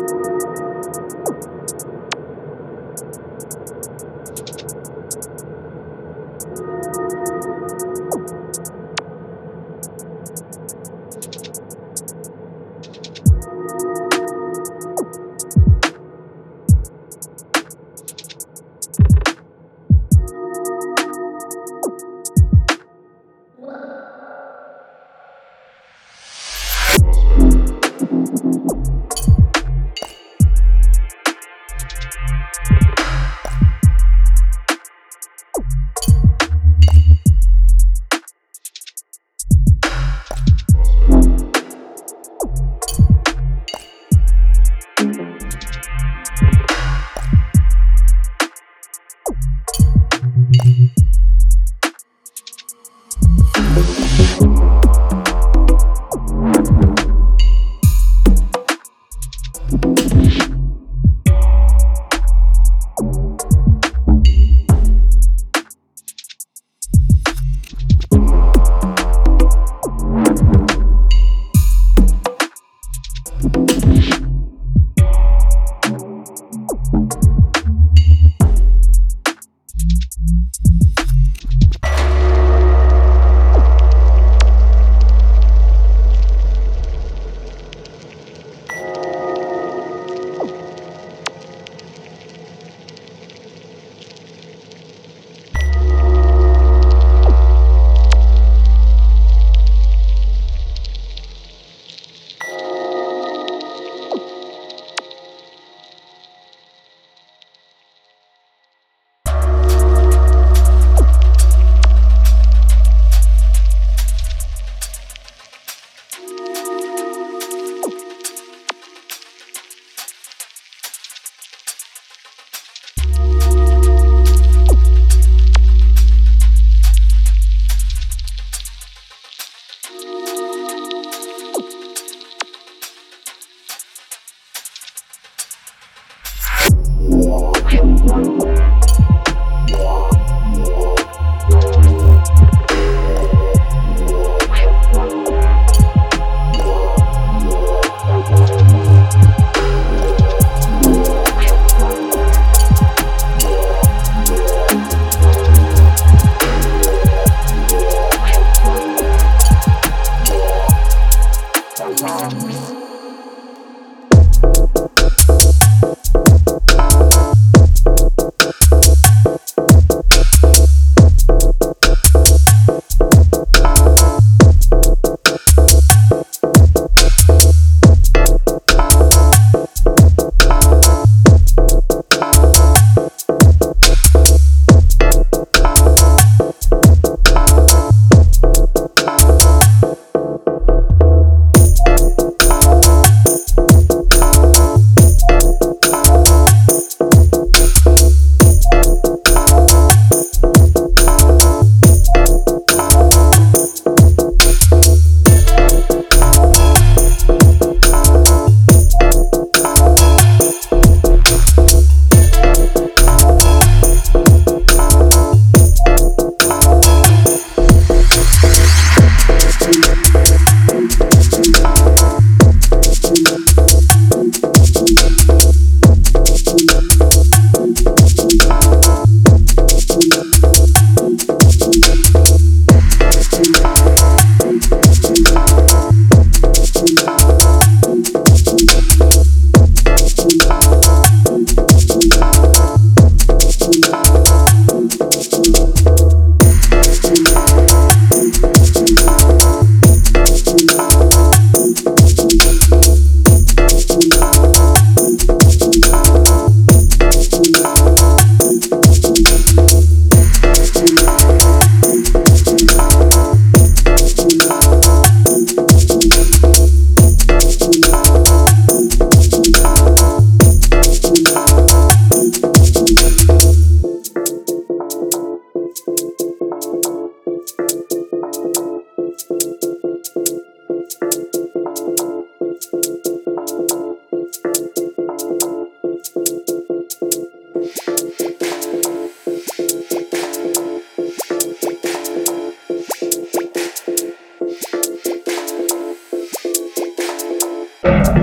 you Yeah.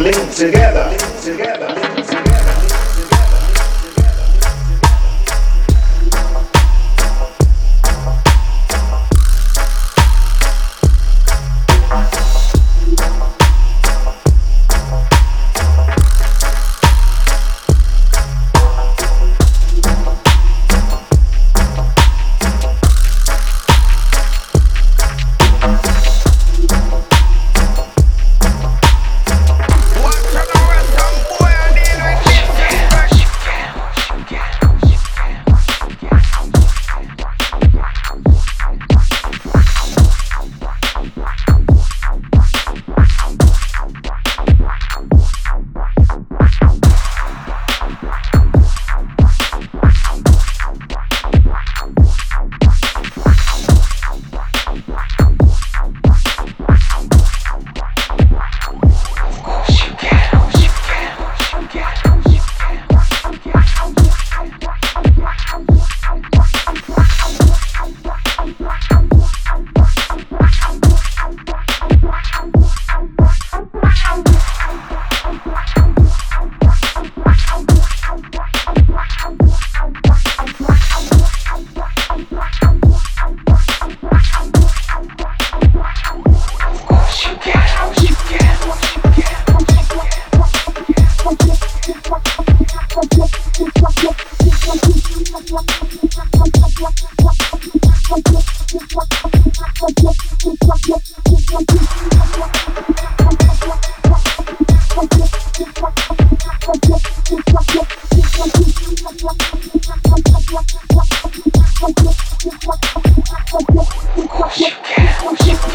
linked together, linked together.